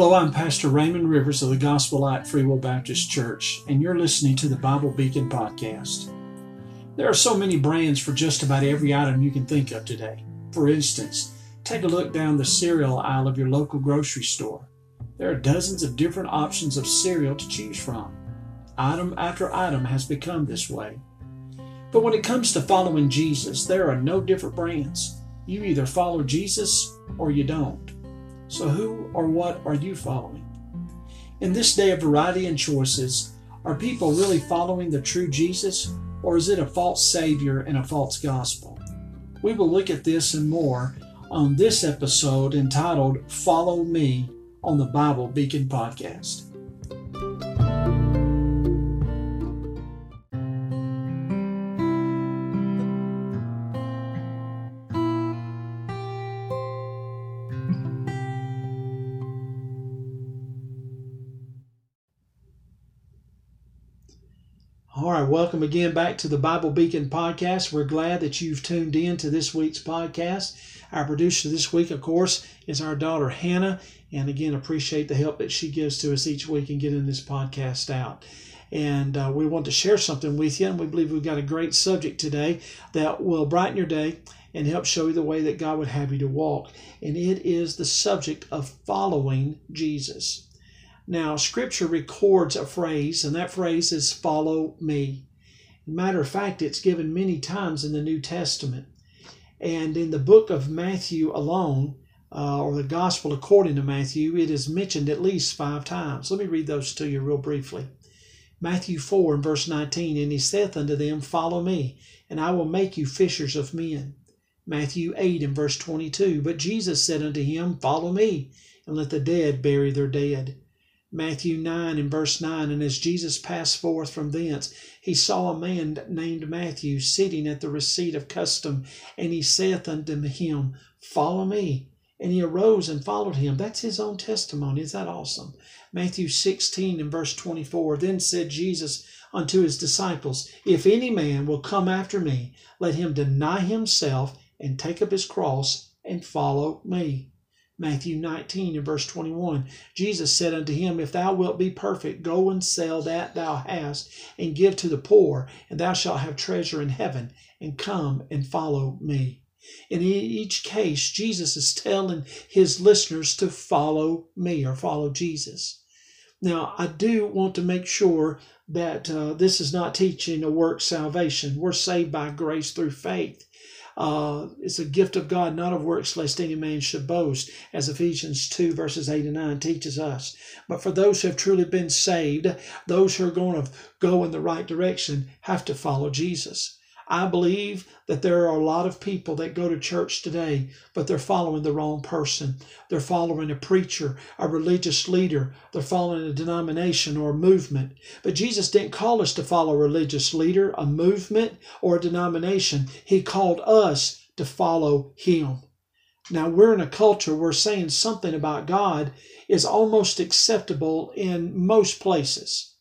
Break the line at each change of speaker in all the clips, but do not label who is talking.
Hello, I'm Pastor Raymond Rivers of the Gospel Light Free Will Baptist Church, and you're listening to the Bible Beacon Podcast. There are so many brands for just about every item you can think of today. For instance, take a look down the cereal aisle of your local grocery store. There are dozens of different options of cereal to choose from. Item after item has become this way. But when it comes to following Jesus, there are no different brands. You either follow Jesus or you don't. So, who or what are you following? In this day of variety and choices, are people really following the true Jesus, or is it a false Savior and a false gospel? We will look at this and more on this episode entitled Follow Me on the Bible Beacon Podcast. All right, welcome again back to the Bible Beacon podcast. We're glad that you've tuned in to this week's podcast. Our producer this week, of course, is our daughter Hannah, and again, appreciate the help that she gives to us each week in getting this podcast out. And uh, we want to share something with you, and we believe we've got a great subject today that will brighten your day and help show you the way that God would have you to walk. And it is the subject of following Jesus. Now, Scripture records a phrase, and that phrase is follow me. Matter of fact, it's given many times in the New Testament. And in the book of Matthew alone, uh, or the Gospel according to Matthew, it is mentioned at least five times. Let me read those to you real briefly. Matthew 4 and verse 19, And he saith unto them, Follow me, and I will make you fishers of men. Matthew 8 and verse 22, But Jesus said unto him, Follow me, and let the dead bury their dead. Matthew 9 and verse 9 And as Jesus passed forth from thence, he saw a man named Matthew sitting at the receipt of custom, and he saith unto him, Follow me. And he arose and followed him. That's his own testimony. Is that awesome? Matthew 16 and verse 24 Then said Jesus unto his disciples, If any man will come after me, let him deny himself and take up his cross and follow me. Matthew 19 and verse 21. Jesus said unto him, If thou wilt be perfect, go and sell that thou hast, and give to the poor, and thou shalt have treasure in heaven, and come and follow me. In each case, Jesus is telling his listeners to follow me or follow Jesus. Now, I do want to make sure that uh, this is not teaching a work salvation. We're saved by grace through faith. Uh, it's a gift of God, not of works, lest any man should boast, as Ephesians 2, verses 8 and 9 teaches us. But for those who have truly been saved, those who are going to go in the right direction, have to follow Jesus. I believe that there are a lot of people that go to church today, but they're following the wrong person. They're following a preacher, a religious leader. They're following a denomination or a movement. But Jesus didn't call us to follow a religious leader, a movement, or a denomination. He called us to follow Him. Now, we're in a culture where saying something about God is almost acceptable in most places.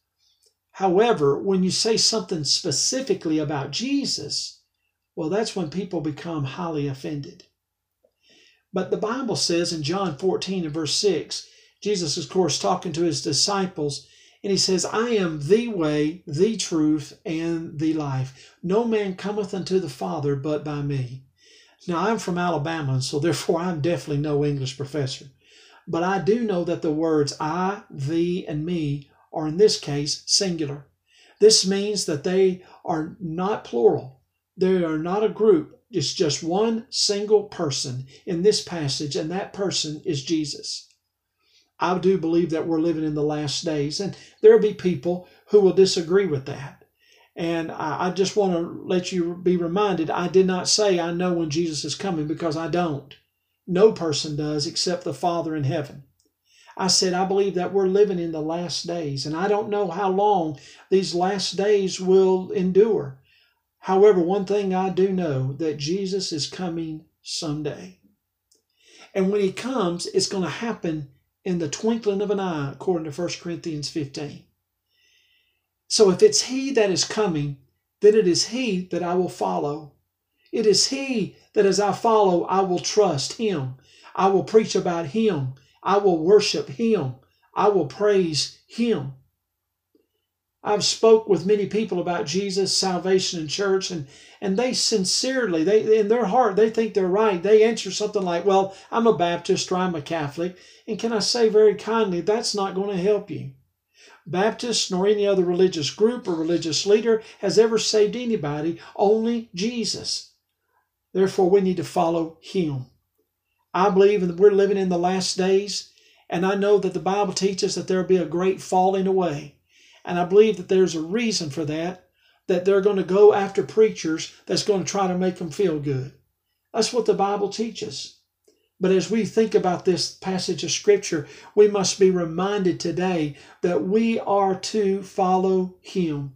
However, when you say something specifically about Jesus, well, that's when people become highly offended. But the Bible says in John 14 and verse 6, Jesus, is, of course, talking to his disciples, and he says, I am the way, the truth, and the life. No man cometh unto the Father but by me. Now, I'm from Alabama, and so therefore I'm definitely no English professor. But I do know that the words I, thee, and me or in this case, singular. This means that they are not plural. They are not a group. It's just one single person in this passage, and that person is Jesus. I do believe that we're living in the last days, and there'll be people who will disagree with that. And I, just want to let you be reminded I did not say I know when Jesus is coming because I don't. No person does except the Father in heaven. I said, I believe that we're living in the last days, and I don't know how long these last days will endure. However, one thing I do know that Jesus is coming someday. And when he comes, it's going to happen in the twinkling of an eye, according to 1 Corinthians 15. So if it's he that is coming, then it is he that I will follow. It is he that as I follow, I will trust him. I will preach about him I will worship Him. I will praise Him. I've spoke with many people about Jesus, salvation, and church, and and they sincerely, they in their heart, they think they're right. They answer something like, "Well, I'm a Baptist or I'm a Catholic," and can I say very kindly, that's not going to help you. Baptist nor any other religious group or religious leader has ever saved anybody, only Jesus. Therefore, we need to follow Him. I believe that we're living in the last days, and I know that the Bible teaches that there'll be a great falling away. And I believe that there's a reason for that, that they're going to go after preachers that's going to try to make them feel good. That's what the Bible teaches. But as we think about this passage of Scripture, we must be reminded today that we are to follow Him.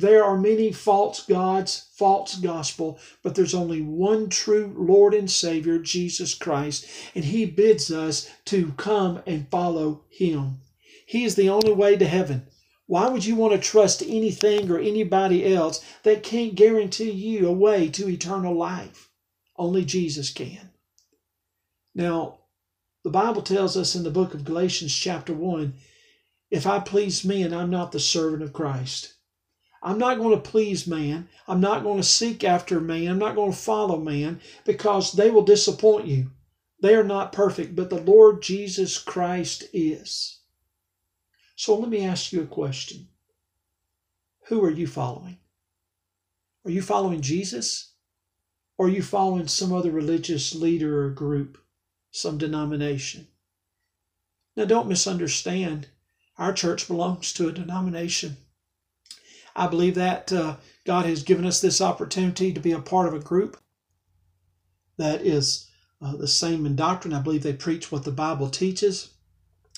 There are many false gods, false gospel, but there's only one true Lord and Savior, Jesus Christ, and He bids us to come and follow Him. He is the only way to heaven. Why would you want to trust anything or anybody else that can't guarantee you a way to eternal life? Only Jesus can. Now, the Bible tells us in the book of Galatians, chapter 1, if I please men, I'm not the servant of Christ. I'm not going to please man. I'm not going to seek after man. I'm not going to follow man because they will disappoint you. They are not perfect, but the Lord Jesus Christ is. So let me ask you a question Who are you following? Are you following Jesus? Or are you following some other religious leader or group? some denomination. Now, don't misunderstand. Our church belongs to a denomination. I believe that uh, God has given us this opportunity to be a part of a group that is uh, the same in doctrine. I believe they preach what the Bible teaches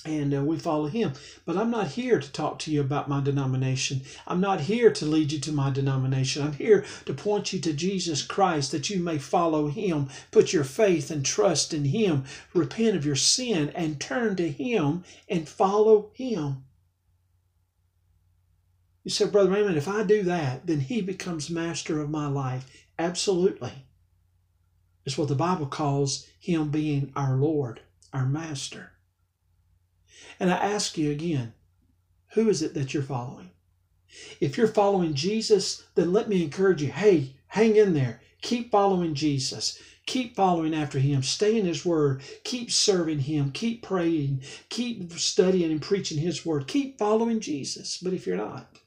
and uh, we follow him. But I'm not here to talk to you about my denomination. I'm not here to lead you to my denomination. I'm here to point you to Jesus Christ that you may follow him, put your faith and trust in him, repent of your sin, and turn to him and follow him. You said, Brother Raymond, if I do that, then he becomes master of my life. Absolutely. It's what the Bible calls him being our Lord, our master. And I ask you again, who is it that you're following? If you're following Jesus, then let me encourage you hey, hang in there. Keep following Jesus. Keep following after Him. Stay in His Word. Keep serving Him. Keep praying. Keep studying and preaching His Word. Keep following Jesus. But if you're not,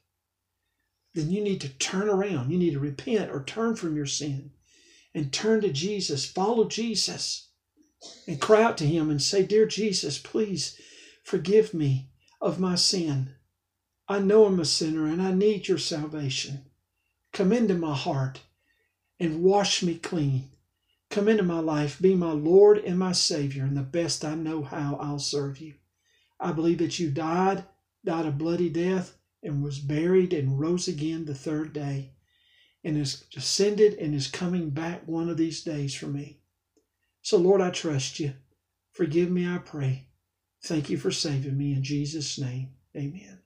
then you need to turn around. You need to repent or turn from your sin and turn to Jesus. Follow Jesus and cry out to Him and say, Dear Jesus, please Forgive me of my sin. I know I'm a sinner and I need your salvation. Come into my heart and wash me clean. Come into my life, be my Lord and my Savior, and the best I know how I'll serve you. I believe that you died, died a bloody death, and was buried and rose again the third day, and is ascended and is coming back one of these days for me. So, Lord, I trust you. Forgive me, I pray. Thank you for saving me in Jesus' name. Amen.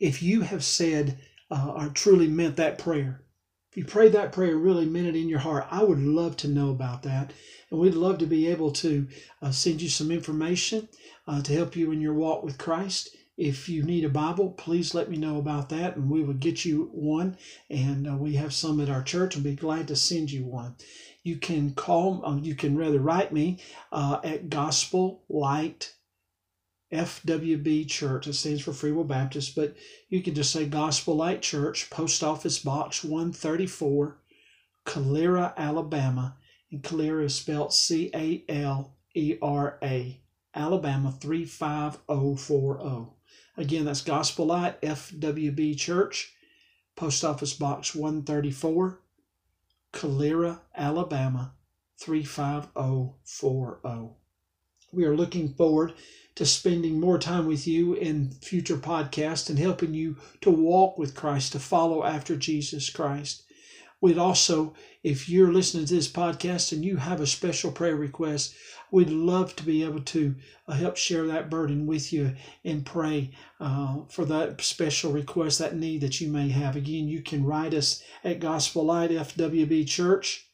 If you have said uh, or truly meant that prayer, if you prayed that prayer, really meant it in your heart, I would love to know about that. And we'd love to be able to uh, send you some information uh, to help you in your walk with Christ. If you need a Bible, please let me know about that, and we will get you one. And uh, we have some at our church, and be glad to send you one you can call, um, you can rather write me uh, at Gospel Light FWB Church. It stands for Free Will Baptist, but you can just say Gospel Light Church, Post Office Box 134, Calera, Alabama. And Calera is spelled C A L E R A, Alabama 35040. Again, that's Gospel Light FWB Church, Post Office Box 134, Calera, Alabama 35040. We are looking forward to spending more time with you in future podcasts and helping you to walk with Christ, to follow after Jesus Christ. We'd also, if you're listening to this podcast and you have a special prayer request, we'd love to be able to uh, help share that burden with you and pray uh, for that special request, that need that you may have. Again, you can write us at Gospel Light FWB Church,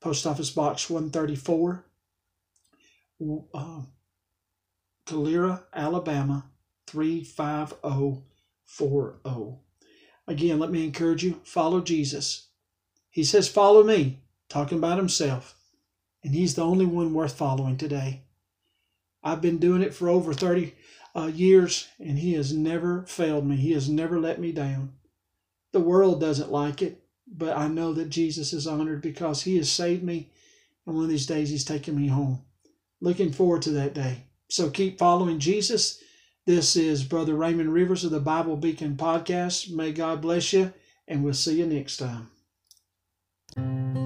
Post Office Box 134, uh, Calera, Alabama 35040. Again, let me encourage you follow Jesus. He says, Follow me, talking about himself. And he's the only one worth following today. I've been doing it for over 30 uh, years, and he has never failed me. He has never let me down. The world doesn't like it, but I know that Jesus is honored because he has saved me, and one of these days he's taking me home. Looking forward to that day. So keep following Jesus. This is Brother Raymond Rivers of the Bible Beacon Podcast. May God bless you, and we'll see you next time. Thank you.